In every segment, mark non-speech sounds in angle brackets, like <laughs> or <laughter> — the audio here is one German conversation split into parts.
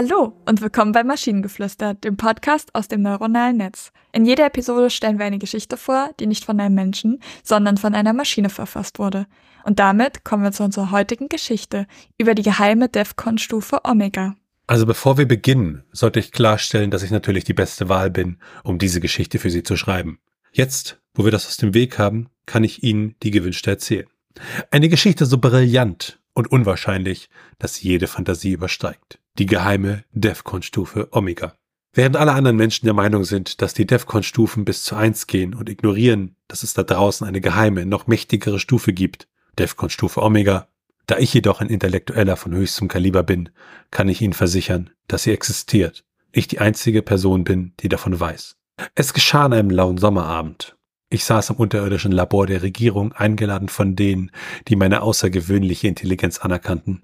Hallo und willkommen bei Maschinengeflüster, dem Podcast aus dem neuronalen Netz. In jeder Episode stellen wir eine Geschichte vor, die nicht von einem Menschen, sondern von einer Maschine verfasst wurde. Und damit kommen wir zu unserer heutigen Geschichte über die geheime DEFCON-Stufe Omega. Also bevor wir beginnen, sollte ich klarstellen, dass ich natürlich die beste Wahl bin, um diese Geschichte für Sie zu schreiben. Jetzt, wo wir das aus dem Weg haben, kann ich Ihnen die gewünschte erzählen. Eine Geschichte so brillant und unwahrscheinlich, dass jede Fantasie übersteigt. Die geheime DEFCON-Stufe Omega. Während alle anderen Menschen der Meinung sind, dass die DEFCON-Stufen bis zu eins gehen und ignorieren, dass es da draußen eine geheime, noch mächtigere Stufe gibt, DEFCON-Stufe Omega, da ich jedoch ein Intellektueller von höchstem Kaliber bin, kann ich Ihnen versichern, dass sie existiert. Ich die einzige Person bin, die davon weiß. Es geschah an einem lauen Sommerabend. Ich saß im unterirdischen Labor der Regierung, eingeladen von denen, die meine außergewöhnliche Intelligenz anerkannten,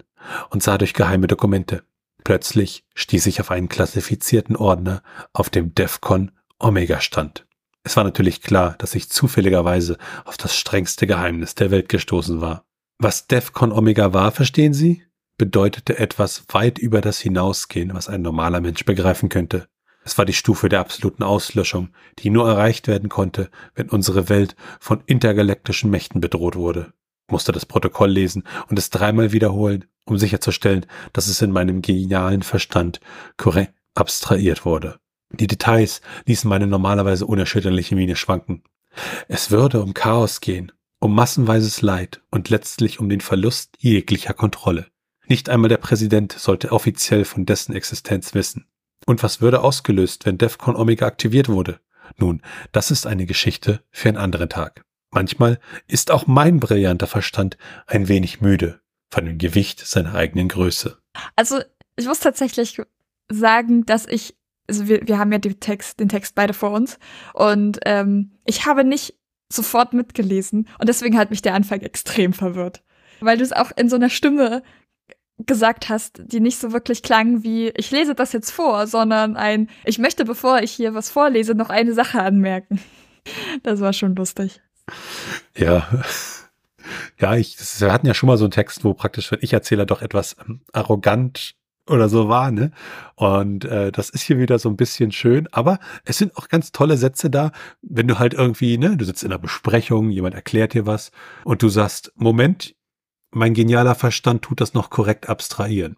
und sah durch geheime Dokumente. Plötzlich stieß ich auf einen klassifizierten Ordner, auf dem DEFCON Omega stand. Es war natürlich klar, dass ich zufälligerweise auf das strengste Geheimnis der Welt gestoßen war. Was DEFCON Omega war, verstehen Sie? Bedeutete etwas weit über das hinausgehen, was ein normaler Mensch begreifen könnte. Es war die Stufe der absoluten Auslöschung, die nur erreicht werden konnte, wenn unsere Welt von intergalaktischen Mächten bedroht wurde. Ich musste das Protokoll lesen und es dreimal wiederholen, um sicherzustellen, dass es in meinem genialen Verstand korrekt abstrahiert wurde. Die Details ließen meine normalerweise unerschütterliche Miene schwanken. Es würde um Chaos gehen, um massenweises Leid und letztlich um den Verlust jeglicher Kontrolle. Nicht einmal der Präsident sollte offiziell von dessen Existenz wissen. Und was würde ausgelöst, wenn DEFCON Omega aktiviert wurde? Nun, das ist eine Geschichte für einen anderen Tag. Manchmal ist auch mein brillanter Verstand ein wenig müde von dem Gewicht seiner eigenen Größe. Also, ich muss tatsächlich sagen, dass ich, also wir, wir haben ja den Text, den Text beide vor uns und ähm, ich habe nicht sofort mitgelesen und deswegen hat mich der Anfang extrem verwirrt. Weil du es auch in so einer Stimme gesagt hast, die nicht so wirklich klang wie, ich lese das jetzt vor, sondern ein, ich möchte, bevor ich hier was vorlese, noch eine Sache anmerken. <laughs> Das war schon lustig. Ja. Ja, ich, wir hatten ja schon mal so einen Text, wo praktisch, wenn ich Erzähler doch etwas ähm, arrogant oder so war, ne? Und äh, das ist hier wieder so ein bisschen schön, aber es sind auch ganz tolle Sätze da, wenn du halt irgendwie, ne, du sitzt in einer Besprechung, jemand erklärt dir was und du sagst, Moment, mein genialer Verstand tut das noch korrekt abstrahieren.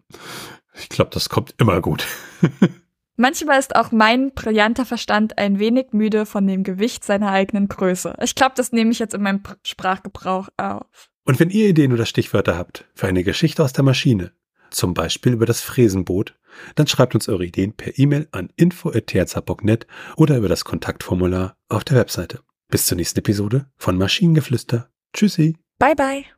Ich glaube, das kommt immer gut. <laughs> Manchmal ist auch mein brillanter Verstand ein wenig müde von dem Gewicht seiner eigenen Größe. Ich glaube, das nehme ich jetzt in meinem Sprachgebrauch auf. Und wenn ihr Ideen oder Stichwörter habt für eine Geschichte aus der Maschine, zum Beispiel über das Fräsenboot, dann schreibt uns eure Ideen per E-Mail an info.trz.net oder über das Kontaktformular auf der Webseite. Bis zur nächsten Episode von Maschinengeflüster. Tschüssi. Bye bye.